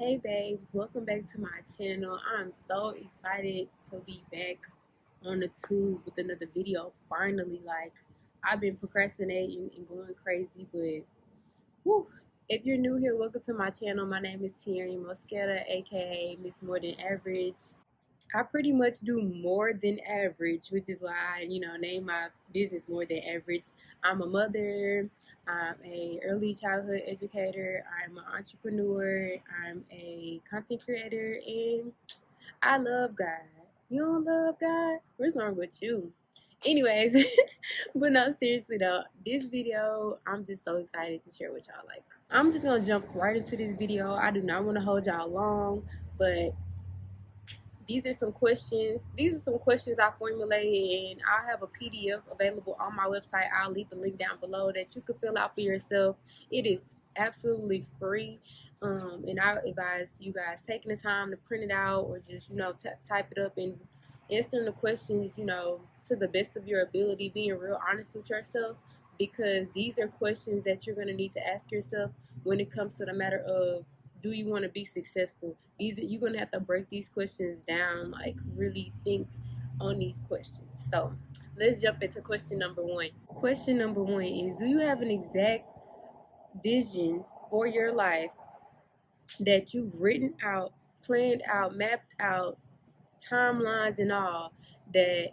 Hey babes, welcome back to my channel. I'm so excited to be back on the tube with another video. Finally, like I've been procrastinating and going crazy, but whew, if you're new here, welcome to my channel. My name is Tierney Mosqueda, aka Miss More Than Average. I pretty much do more than average, which is why I, you know, name my business more than average. I'm a mother, I'm a early childhood educator, I'm an entrepreneur, I'm a content creator, and I love God. You don't love God? What's wrong with you? Anyways, but no, seriously though, this video, I'm just so excited to share with y'all. Like, I'm just gonna jump right into this video. I do not want to hold y'all long, but these are some questions. These are some questions I formulated, and I have a PDF available on my website. I'll leave the link down below that you can fill out for yourself. It is absolutely free, um, and I advise you guys taking the time to print it out or just you know type it up and answering the questions. You know to the best of your ability, being real honest with yourself because these are questions that you're going to need to ask yourself when it comes to the matter of do you want to be successful? These you're gonna have to break these questions down, like really think on these questions. So let's jump into question number one. Question number one is do you have an exact vision for your life that you've written out, planned out, mapped out, timelines and all that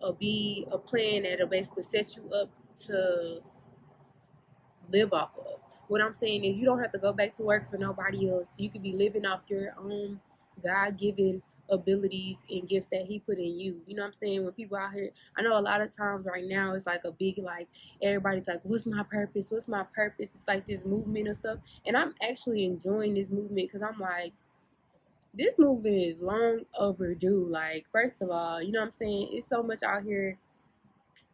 will be a plan that'll basically set you up to live off of? What I'm saying is you don't have to go back to work for nobody else. You could be living off your own God given abilities and gifts that he put in you. You know what I'm saying? When people out here, I know a lot of times right now it's like a big like everybody's like, "What's my purpose? What's my purpose?" It's like this movement and stuff, and I'm actually enjoying this movement because I'm like, this movement is long overdue. Like, first of all, you know what I'm saying? It's so much out here.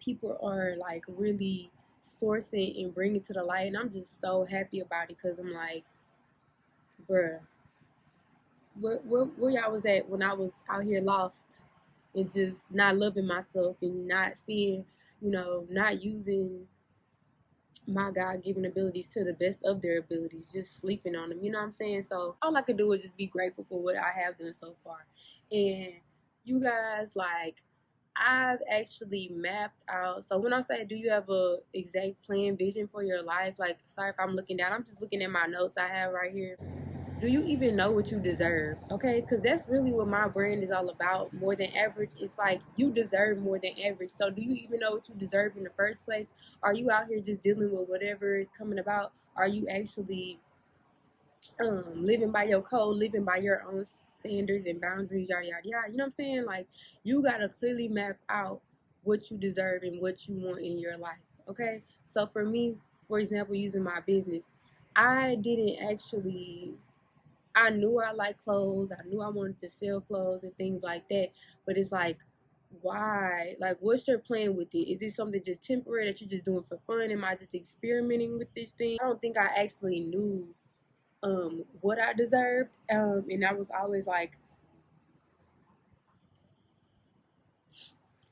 People are like really source it and bring it to the light. And I'm just so happy about it because I'm like, bruh, where, where, where y'all was at when I was out here lost and just not loving myself and not seeing, you know, not using my God given abilities to the best of their abilities, just sleeping on them. You know what I'm saying? So all I can do is just be grateful for what I have done so far. And you guys, like, I've actually mapped out. So when I say, do you have a exact plan, vision for your life? Like, sorry if I'm looking down. I'm just looking at my notes I have right here. Do you even know what you deserve? Okay, because that's really what my brand is all about. More than average. It's like you deserve more than average. So do you even know what you deserve in the first place? Are you out here just dealing with whatever is coming about? Are you actually um, living by your code, living by your own standards and boundaries, yada yada yada. You know what I'm saying? Like you gotta clearly map out what you deserve and what you want in your life. Okay? So for me, for example, using my business, I didn't actually I knew I like clothes. I knew I wanted to sell clothes and things like that. But it's like, why? Like, what's your plan with it? Is it something just temporary that you're just doing for fun? Am I just experimenting with this thing? I don't think I actually knew um, what I deserved. Um, and I was always like,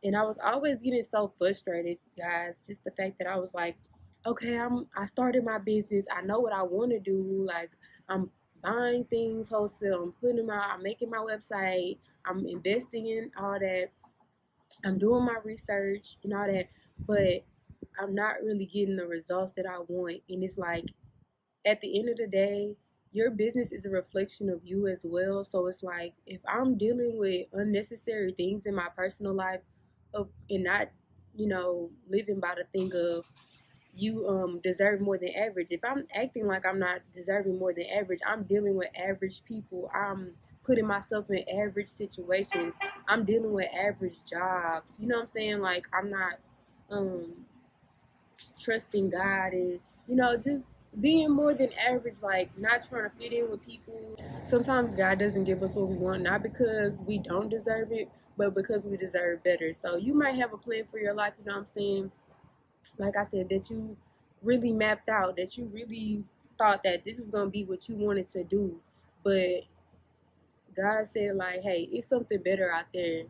and I was always getting so frustrated, guys. Just the fact that I was like, okay, I'm I started my business. I know what I want to do. Like I'm buying things wholesale. I'm putting them out. I'm making my website. I'm investing in all that. I'm doing my research and all that, but I'm not really getting the results that I want. And it's like, at the end of the day, your business is a reflection of you as well. So it's like if I'm dealing with unnecessary things in my personal life of and not, you know, living by the thing of you um deserve more than average. If I'm acting like I'm not deserving more than average, I'm dealing with average people. I'm putting myself in average situations. I'm dealing with average jobs. You know what I'm saying? Like I'm not um trusting God and you know just being more than average, like not trying to fit in with people. Sometimes God doesn't give us what we want, not because we don't deserve it, but because we deserve better. So you might have a plan for your life, you know what I'm saying? Like I said, that you really mapped out, that you really thought that this is going to be what you wanted to do. But God said, like, hey, it's something better out there.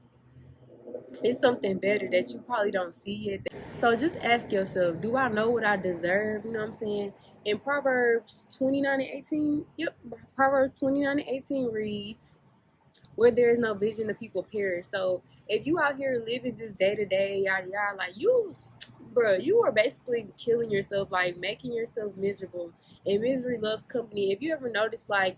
It's something better that you probably don't see yet. So just ask yourself, do I know what I deserve? You know what I'm saying? In Proverbs 29 and 18, yep, Proverbs 29 and 18 reads, Where there is no vision, the people perish. So if you out here living just day to day, yada yada, like you, bro, you are basically killing yourself, like making yourself miserable. And misery loves company. If you ever notice, like,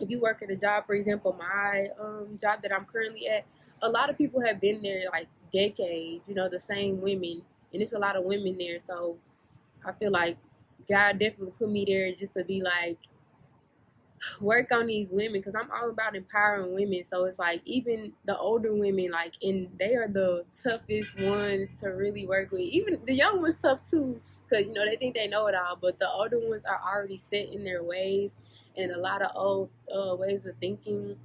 if you work at a job, for example, my um, job that I'm currently at, a lot of people have been there like decades, you know, the same women, and it's a lot of women there. So I feel like God definitely put me there just to be like, work on these women because I'm all about empowering women. So it's like even the older women, like, and they are the toughest ones to really work with. Even the young ones tough too because you know they think they know it all, but the older ones are already set in their ways, and a lot of old uh, ways of thinking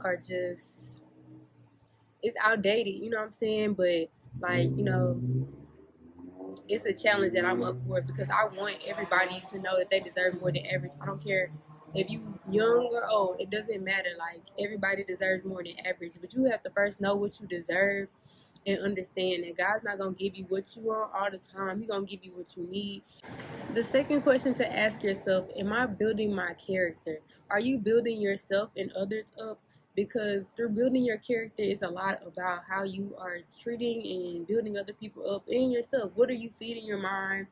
are just it's outdated. You know what I'm saying? But like you know it's a challenge that I'm up for because I want everybody to know that they deserve more than average. I don't care if you young or old, it doesn't matter. Like everybody deserves more than average, but you have to first know what you deserve and understand that God's not gonna give you what you want all the time. He's gonna give you what you need. The second question to ask yourself: Am I building my character? Are you building yourself and others up? Because through building your character it's a lot about how you are treating and building other people up and yourself. What are you feeding your mind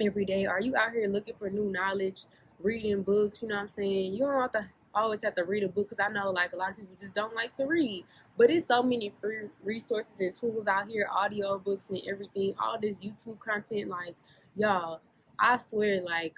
every day? Are you out here looking for new knowledge reading books? You know what i'm saying? You don't have to always have to read a book because i know like a lot of people just don't like to read. But it's so many free resources and tools out here audio books and everything all this youtube content like y'all i swear like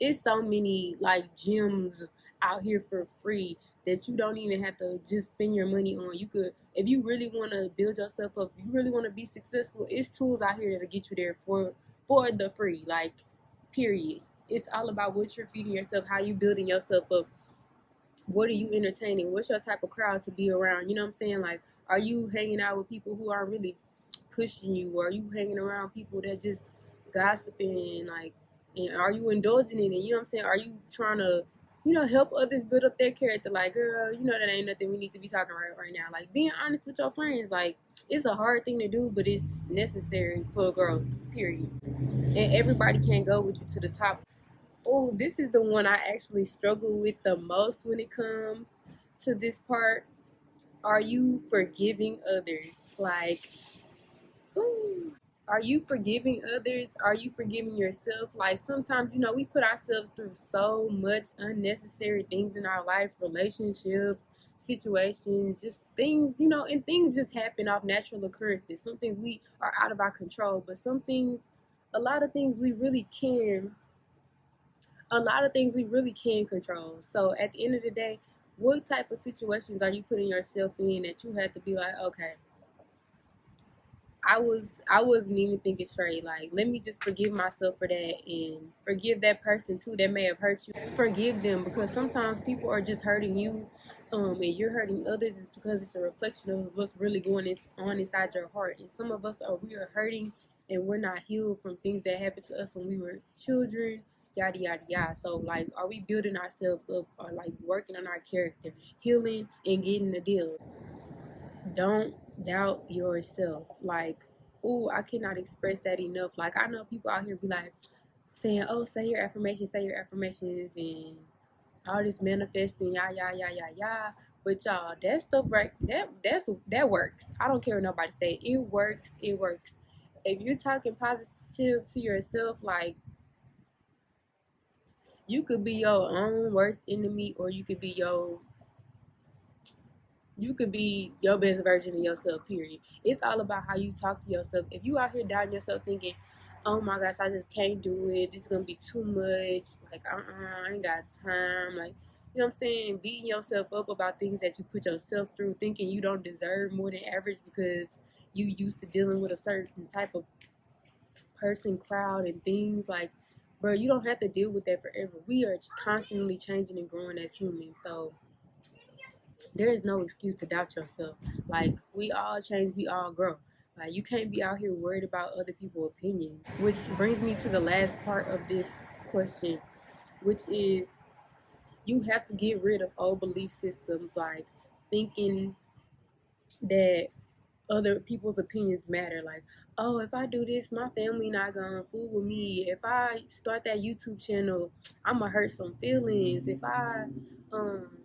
it's so many like gems out here for free that you don't even have to just spend your money on. You could, if you really want to build yourself up, you really want to be successful. It's tools out here that'll get you there for for the free. Like, period. It's all about what you're feeding yourself, how you building yourself up. What are you entertaining? What's your type of crowd to be around? You know what I'm saying? Like, are you hanging out with people who aren't really pushing you? Or are you hanging around people that just gossiping? Like, and are you indulging in it? You know what I'm saying? Are you trying to you know, help others build up their character. Like, girl, you know that ain't nothing we need to be talking right right now. Like being honest with your friends, like it's a hard thing to do, but it's necessary for growth. Period. And everybody can't go with you to the top. Oh, this is the one I actually struggle with the most when it comes to this part. Are you forgiving others? Like, whew, are you forgiving others? Are you forgiving yourself? Like sometimes, you know, we put ourselves through so much unnecessary things in our life, relationships, situations, just things, you know, and things just happen off natural occurrences. Something we are out of our control, but some things, a lot of things we really can, a lot of things we really can control. So at the end of the day, what type of situations are you putting yourself in that you have to be like, okay, I was I wasn't even thinking straight. Like, let me just forgive myself for that and forgive that person too that may have hurt you. Forgive them because sometimes people are just hurting you, um, and you're hurting others because it's a reflection of what's really going on inside your heart. And some of us are we are hurting and we're not healed from things that happened to us when we were children. Yada yada yada. So like, are we building ourselves up or like working on our character, healing and getting the deal? Don't doubt yourself. Like, oh, I cannot express that enough. Like, I know people out here be like saying, oh, say your affirmations, say your affirmations, and all this manifesting, yeah, yeah, yeah, yeah, yeah. But y'all, that stuff right, that that's that works. I don't care what nobody say. It works. It works. If you're talking positive to yourself, like you could be your own worst enemy, or you could be your you could be your best version of yourself, period. It's all about how you talk to yourself. If you out here down yourself thinking, oh my gosh, I just can't do it, this is gonna be too much, like uh-uh, I ain't got time, like you know what I'm saying, beating yourself up about things that you put yourself through, thinking you don't deserve more than average because you used to dealing with a certain type of person, crowd, and things like bro, you don't have to deal with that forever. We are constantly changing and growing as humans. So there is no excuse to doubt yourself. Like we all change, we all grow. Like you can't be out here worried about other people's opinion. Which brings me to the last part of this question, which is you have to get rid of old belief systems like thinking that other people's opinions matter. Like, oh, if I do this, my family not gonna fool with me. If I start that YouTube channel, I'ma hurt some feelings. If I um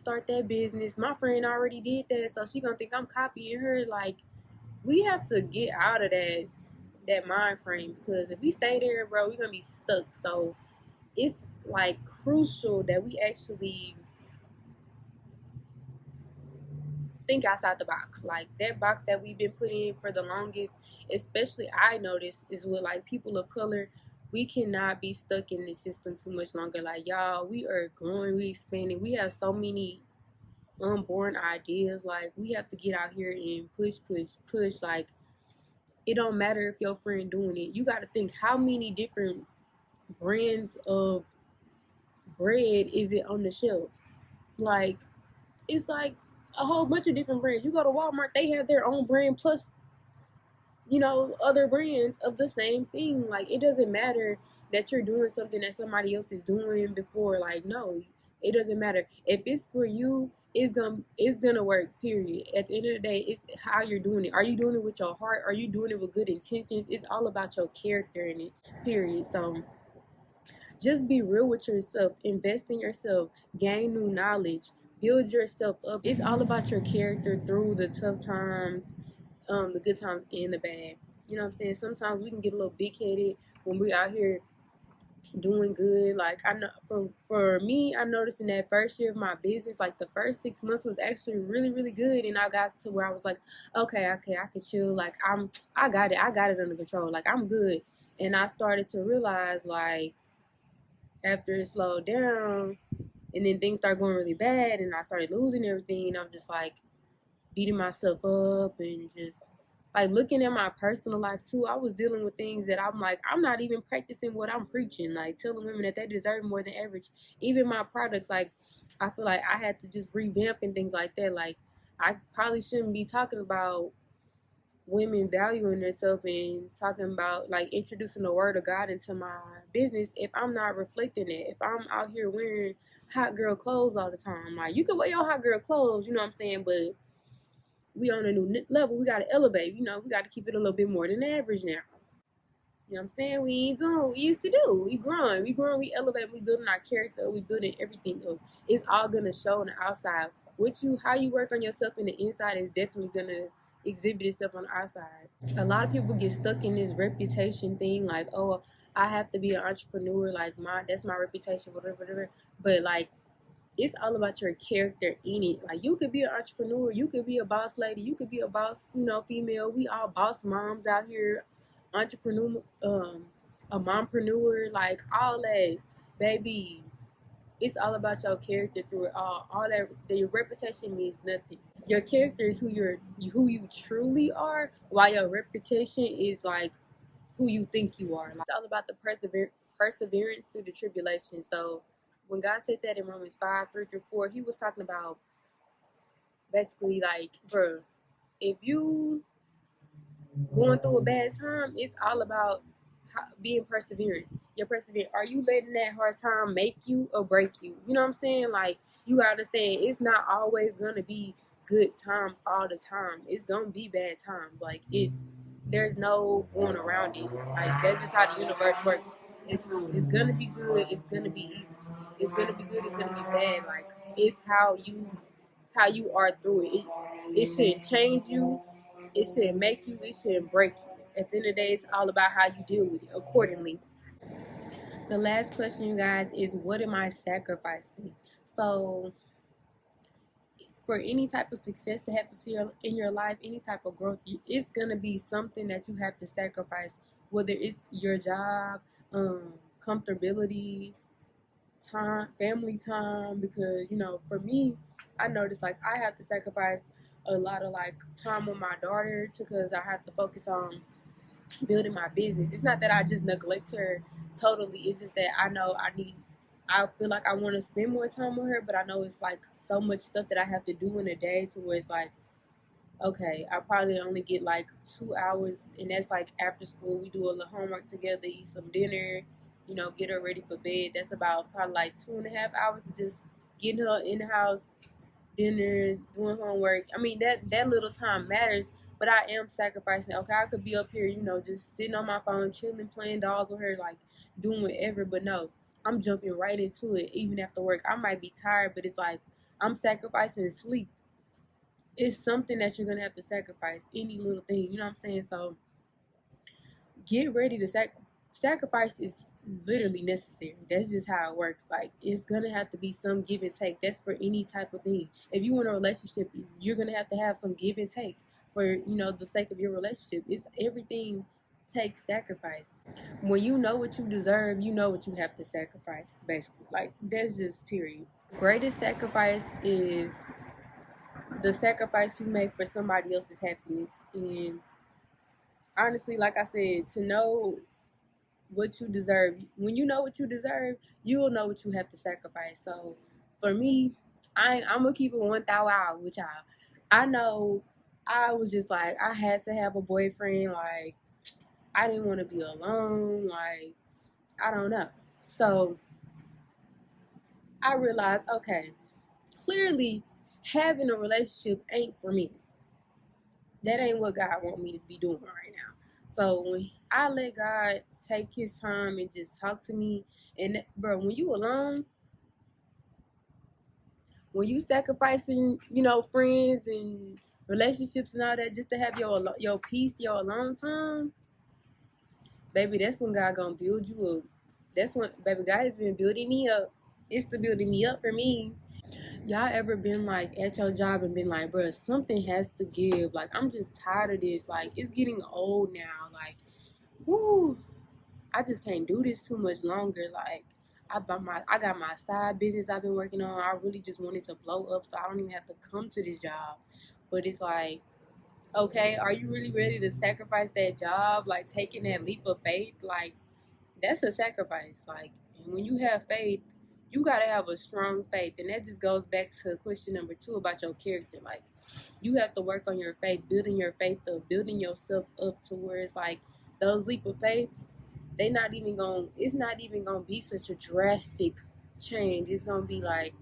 start that business, my friend already did that, so she gonna think I'm copying her. Like, we have to get out of that that mind frame because if we stay there, bro, we're gonna be stuck. So it's like crucial that we actually think outside the box. Like that box that we've been put in for the longest, especially I noticed is with like people of color. We cannot be stuck in this system too much longer. Like y'all, we are growing, we expanding. We have so many unborn ideas. Like we have to get out here and push, push, push. Like it don't matter if your friend doing it. You got to think how many different brands of bread is it on the shelf? Like it's like a whole bunch of different brands. You go to Walmart, they have their own brand plus, you know, other brands of the same thing. Like it doesn't matter that you're doing something that somebody else is doing before. Like no, it doesn't matter if it's for you. It's gonna it's gonna work. Period. At the end of the day, it's how you're doing it. Are you doing it with your heart? Are you doing it with good intentions? It's all about your character in it. Period. So just be real with yourself. Invest in yourself. Gain new knowledge build yourself up. It's all about your character through the tough times, um, the good times and the bad. You know what I'm saying? Sometimes we can get a little big headed when we're out here doing good. Like I know for for me, I noticed in that first year of my business, like the first six months was actually really, really good. And I got to where I was like, okay, okay, I can chill. Like I'm I got it. I got it under control. Like I'm good. And I started to realize like after it slowed down, and then things started going really bad and I started losing everything. I'm just like beating myself up and just like looking at my personal life too. I was dealing with things that I'm like, I'm not even practicing what I'm preaching, like telling women that they deserve more than average. Even my products, like I feel like I had to just revamp and things like that. Like I probably shouldn't be talking about women valuing themselves and talking about like introducing the word of God into my business if I'm not reflecting it. If I'm out here wearing hot girl clothes all the time. Like you can wear your hot girl clothes, you know what I'm saying, but we on a new level. We gotta elevate. You know, we gotta keep it a little bit more than average now. You know what I'm saying? We ain't doing what we used to do. We growing. We growing, we elevate, we building our character, we building everything up. It's all gonna show on the outside. What you how you work on yourself in the inside is definitely gonna exhibit itself on the outside. A lot of people get stuck in this reputation thing, like, oh, I have to be an entrepreneur, like my that's my reputation, whatever, whatever. But like it's all about your character in it. Like you could be an entrepreneur, you could be a boss lady, you could be a boss, you know, female. We all boss moms out here, entrepreneur, um, a mompreneur, like all that, baby. It's all about your character through it all. All that your reputation means nothing. Your character is who you're, who you truly are, while your reputation is like who you think you are. Like, it's all about the persever- perseverance through the tribulation. So when God said that in Romans 5, 3 through 4, he was talking about basically like, bro, if you going through a bad time, it's all about being perseverant. You're perseverant. Are you letting that hard time make you or break you? You know what I'm saying? Like, you gotta understand, it's not always gonna be good times all the time. It's gonna be bad times. Like, it there's no going around it. Like that's just how the universe works. It's it's gonna be good. It's gonna be it's gonna be good. It's gonna be bad. Like it's how you how you are through it. It it shouldn't change you. It shouldn't make you. It shouldn't break you. At the end of the day, it's all about how you deal with it accordingly. The last question, you guys, is what am I sacrificing? So for any type of success to happen in your life, any type of growth, it's gonna be something that you have to sacrifice. Whether it's your job, um, comfortability, time, family time. Because you know, for me, I noticed like I have to sacrifice a lot of like time with my daughter because I have to focus on building my business. It's not that I just neglect her totally. It's just that I know I need. I feel like I want to spend more time with her, but I know it's like so much stuff that I have to do in a day to where it's like, okay, I probably only get like two hours, and that's like after school. We do a little homework together, eat some dinner, you know, get her ready for bed. That's about probably like two and a half hours of just getting her in the house, dinner, doing homework. I mean, that that little time matters, but I am sacrificing. Okay, I could be up here, you know, just sitting on my phone, chilling, playing dolls with her, like doing whatever. But no, I'm jumping right into it, even after work. I might be tired, but it's like I'm sacrificing sleep. It's something that you're gonna have to sacrifice. Any little thing, you know what I'm saying? So get ready to sac- sacrifice is literally necessary. That's just how it works. Like it's gonna have to be some give and take. That's for any type of thing. If you want a relationship, you're gonna have to have some give and take for you know the sake of your relationship. It's everything takes sacrifice. When you know what you deserve, you know what you have to sacrifice. Basically, like that's just period. Greatest sacrifice is the sacrifice you make for somebody else's happiness. And honestly, like I said, to know what you deserve. When you know what you deserve, you will know what you have to sacrifice. So for me, I I'm gonna keep it one thou out with y'all. I know I was just like I had to have a boyfriend. Like I didn't want to be alone. Like I don't know. So I realized, okay, clearly having a relationship ain't for me. That ain't what God want me to be doing right. So when I let God take his time and just talk to me. And bro, when you alone, when you sacrificing, you know, friends and relationships and all that just to have your your peace, your alone time, baby, that's when God gonna build you up. That's when, baby, God has been building me up. It's the building me up for me. Y'all ever been like at your job and been like, bro, something has to give. Like, I'm just tired of this. Like, it's getting old now. Like, whoo, I just can't do this too much longer. Like I got my I got my side business I've been working on. I really just wanted to blow up so I don't even have to come to this job. But it's like, okay, are you really ready to sacrifice that job? Like taking that leap of faith? Like that's a sacrifice. Like and when you have faith, you gotta have a strong faith. And that just goes back to question number two about your character. Like you have to work on your faith, building your faith up, building yourself up to where it's like those leap of faiths they not even gonna it's not even gonna be such a drastic change. It's gonna be like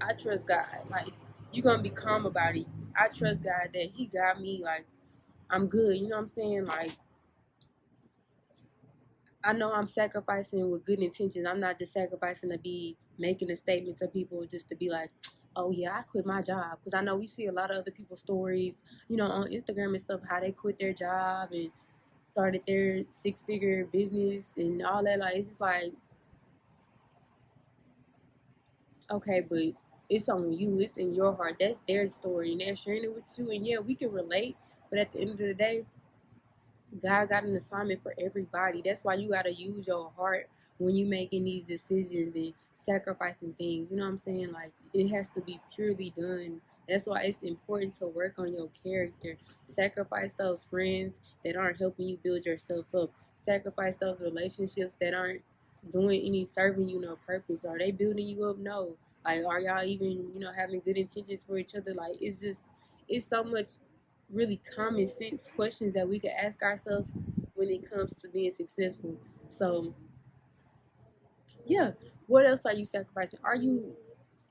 I trust God. Like you're gonna be calm about it. I trust God that He got me. Like I'm good. You know what I'm saying? Like I know I'm sacrificing with good intentions. I'm not just sacrificing to be making a statement to people just to be like, oh yeah, I quit my job. Because I know we see a lot of other people's stories, you know, on Instagram and stuff, how they quit their job and started their six figure business and all that. Like, it's just like, okay, but it's on you, it's in your heart. That's their story, and they're sharing it with you. And yeah, we can relate, but at the end of the day, God got an assignment for everybody. That's why you got to use your heart when you're making these decisions and sacrificing things. You know what I'm saying? Like, it has to be purely done that's why it's important to work on your character. Sacrifice those friends that aren't helping you build yourself up. Sacrifice those relationships that aren't doing any serving you no purpose. Are they building you up? No. Like, are y'all even, you know, having good intentions for each other? Like, it's just, it's so much really common sense questions that we can ask ourselves when it comes to being successful. So, yeah. What else are you sacrificing? Are you,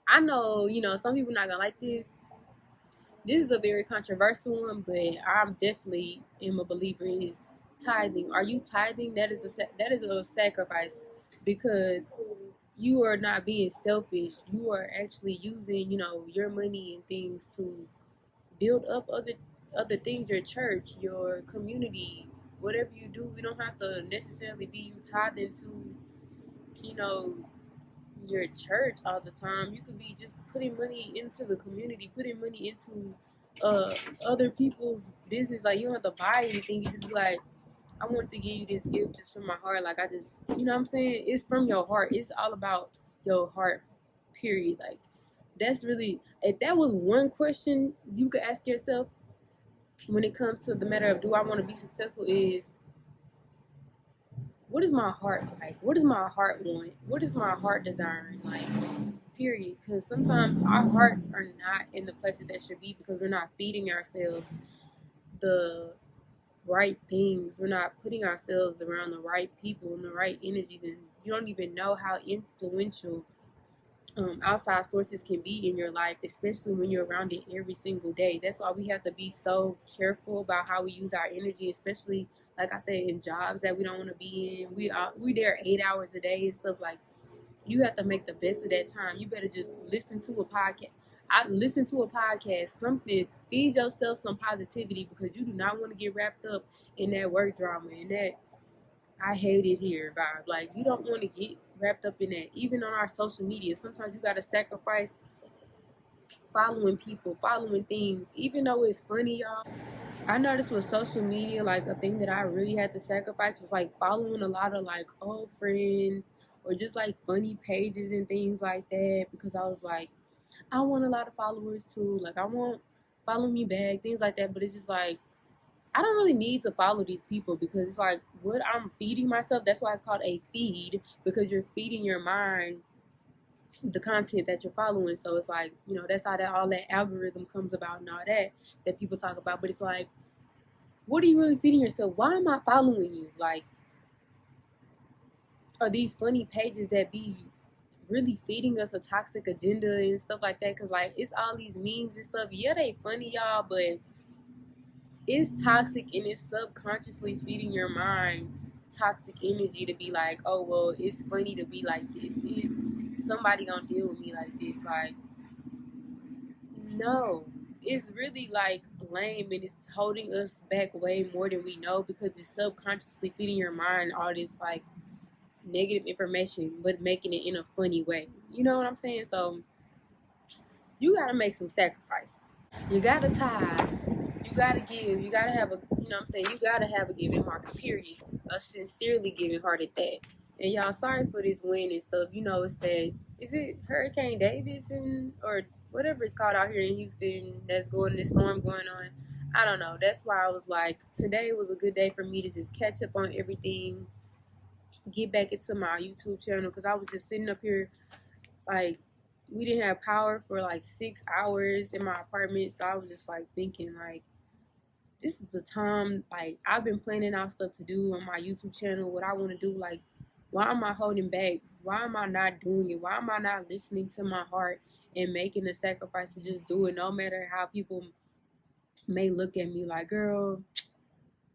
I know, you know, some people not gonna like this, this is a very controversial one, but I'm definitely am a believer is tithing. Are you tithing? That is a that is a sacrifice because you are not being selfish. You are actually using, you know, your money and things to build up other other things, your church, your community, whatever you do. You don't have to necessarily be you tithing to, you know, your church all the time. You could be just putting money into the community, putting money into uh other people's business. Like you don't have to buy anything. You just be like, I want to give you this gift just from my heart. Like I just, you know what I'm saying? It's from your heart. It's all about your heart. Period. Like that's really if that was one question you could ask yourself when it comes to the matter of do I want to be successful is what is my heart like? What does my heart want? What is my heart desiring? Like, period. Because sometimes our hearts are not in the place that they should be because we're not feeding ourselves the right things. We're not putting ourselves around the right people and the right energies. And you don't even know how influential um, outside sources can be in your life, especially when you're around it every single day. That's why we have to be so careful about how we use our energy, especially like I said, in jobs that we don't want to be in. We are we there eight hours a day and stuff like. You have to make the best of that time. You better just listen to a podcast. I listen to a podcast, something, feed yourself some positivity because you do not want to get wrapped up in that work drama and that I hate it here vibe. Like you don't want to get wrapped up in that. Even on our social media, sometimes you gotta sacrifice following people, following things, even though it's funny, y'all. I noticed with social media, like a thing that I really had to sacrifice was like following a lot of like old friends or just like funny pages and things like that because I was like, I want a lot of followers too. Like I want follow me back, things like that. But it's just like I don't really need to follow these people because it's like what I'm feeding myself. That's why it's called a feed because you're feeding your mind the content that you're following. So it's like you know that's how that all that algorithm comes about and all that that people talk about. But it's like, what are you really feeding yourself? Why am I following you? Like, are these funny pages that be really feeding us a toxic agenda and stuff like that? Because like it's all these memes and stuff. Yeah, they funny y'all, but it's toxic and it's subconsciously feeding your mind toxic energy to be like, oh well, it's funny to be like this. Is somebody gonna deal with me like this? Like, no, it's really like lame and it's holding us back way more than we know because it's subconsciously feeding your mind all this like negative information, but making it in a funny way. You know what I'm saying? So you gotta make some sacrifices. You gotta tithe you gotta give. You gotta have a, you know what I'm saying? You gotta have a giving heart, period. A sincerely giving heart at that. And y'all, sorry for this wind and stuff. You know, it's that, is it Hurricane Davidson or whatever it's called out here in Houston that's going, this storm going on. I don't know. That's why I was like, today was a good day for me to just catch up on everything, get back into my YouTube channel because I was just sitting up here like we didn't have power for like six hours in my apartment. So I was just like thinking like this is the time like I've been planning out stuff to do on my YouTube channel, what I want to do. Like, why am I holding back? Why am I not doing it? Why am I not listening to my heart and making the sacrifice to just do it, no matter how people may look at me like, girl,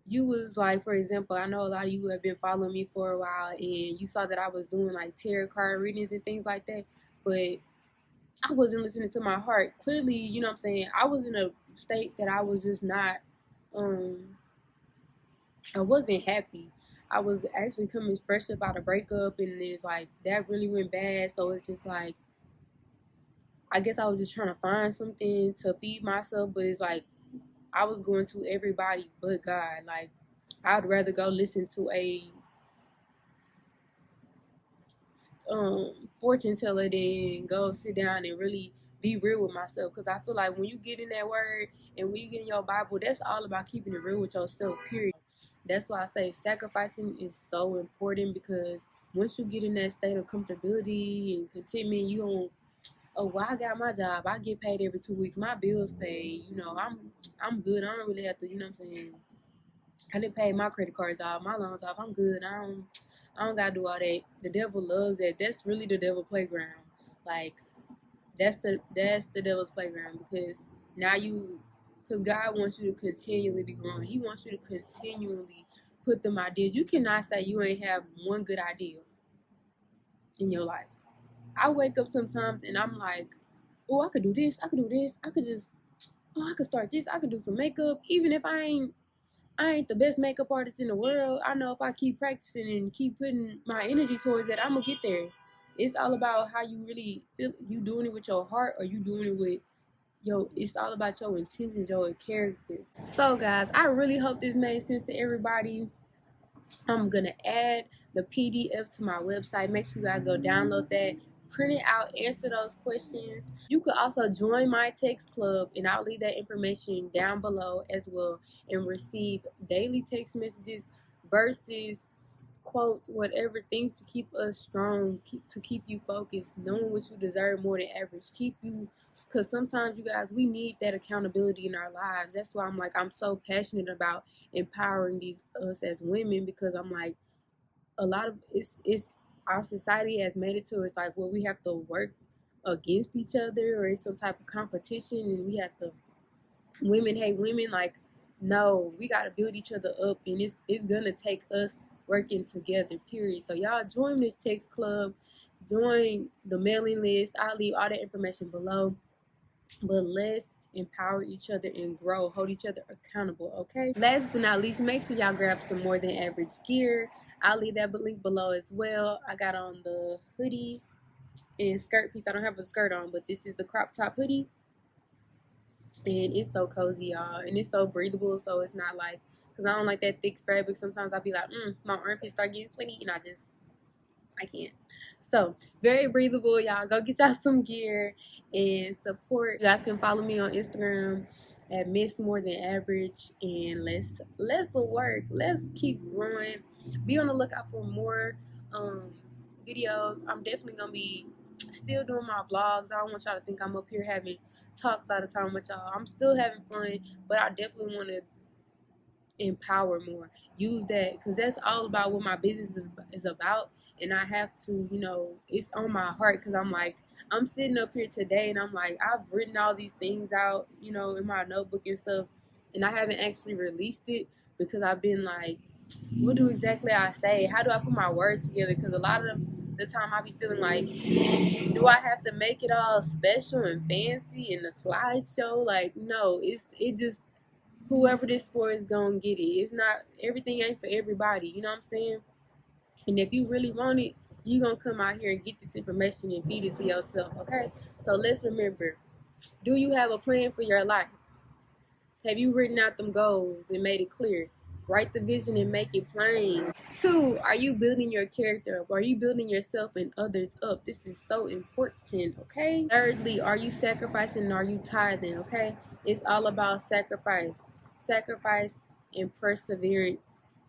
you was like, for example, I know a lot of you have been following me for a while and you saw that I was doing like tarot card readings and things like that, but I wasn't listening to my heart. Clearly, you know what I'm saying? I was in a state that I was just not um I wasn't happy. I was actually coming fresh about a breakup and it's like that really went bad. So it's just like I guess I was just trying to find something to feed myself, but it's like I was going to everybody but God. Like I'd rather go listen to a um fortune teller than go sit down and really be real with myself because I feel like when you get in that word and when you get in your Bible, that's all about keeping it real with yourself, period. That's why I say sacrificing is so important because once you get in that state of comfortability and contentment, you don't oh well I got my job, I get paid every two weeks, my bills paid, you know, I'm I'm good. I don't really have to, you know what I'm saying? I didn't pay my credit cards off, my loans off, I'm good. I don't I don't gotta do all that. The devil loves that. That's really the devil playground. Like that's the that's the devil's playground because now you because God wants you to continually be growing. He wants you to continually put them ideas. You cannot say you ain't have one good idea in your life. I wake up sometimes and I'm like, oh, I could do this, I could do this, I could just, oh, I could start this, I could do some makeup. Even if I ain't, I ain't the best makeup artist in the world. I know if I keep practicing and keep putting my energy towards that, I'm gonna get there. It's all about how you really feel. You doing it with your heart, or you doing it with yo. It's all about your intentions, your character. So, guys, I really hope this made sense to everybody. I'm gonna add the PDF to my website. Make sure you guys go download that, print it out, answer those questions. You could also join my text club, and I'll leave that information down below as well, and receive daily text messages, verses, quotes, whatever things to keep us strong, keep, to keep you focused, knowing what you deserve more than average. Keep you, because sometimes you guys, we need that accountability in our lives. That's why I'm like, I'm so passionate about empowering these us as women because I'm like, a lot of it's it's our society has made it to it's like well we have to work against each other or it's some type of competition and we have to women hate women like no we got to build each other up and it's it's gonna take us working together period. So y'all join this text club join the mailing list i'll leave all the information below but let's empower each other and grow hold each other accountable okay? Last but not least make sure y'all grab some more than average gear i'll leave that link below as well i got on the hoodie and skirt piece i don't have a skirt on but this is the crop top hoodie and it's so cozy, y'all, and it's so breathable. So it's not like because I don't like that thick fabric. Sometimes I'll be like, mm, my armpits start getting sweaty, and I just I can't. So very breathable, y'all. Go get y'all some gear and support. You guys can follow me on Instagram at Miss More Than Average, and let's let's work. Let's keep growing. Be on the lookout for more um, videos. I'm definitely gonna be still doing my vlogs. I don't want y'all to think I'm up here having talks all the time with y'all. I'm still having fun, but I definitely want to empower more. Use that because that's all about what my business is, is about. And I have to, you know, it's on my heart because I'm like, I'm sitting up here today and I'm like, I've written all these things out, you know, in my notebook and stuff. And I haven't actually released it because I've been like, what do exactly I say? How do I put my words together? Because a lot of the time I be feeling like, do I have to make it all special and fancy in the slideshow? Like, no, it's it just whoever this for is gonna get it. It's not everything ain't for everybody. You know what I'm saying? And if you really want it, you gonna come out here and get this information and feed it to yourself. Okay? So let's remember: Do you have a plan for your life? Have you written out them goals and made it clear? Write the vision and make it plain. Two, are you building your character up? Are you building yourself and others up? This is so important, okay? Thirdly, are you sacrificing are you tithing, okay? It's all about sacrifice. Sacrifice and perseverance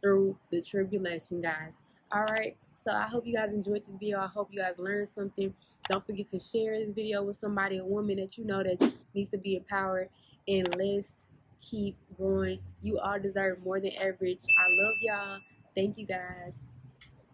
through the tribulation, guys. All right. So I hope you guys enjoyed this video. I hope you guys learned something. Don't forget to share this video with somebody, a woman that you know that needs to be empowered. And let's keep growing. You all deserve more than average. I love y'all. Thank you guys.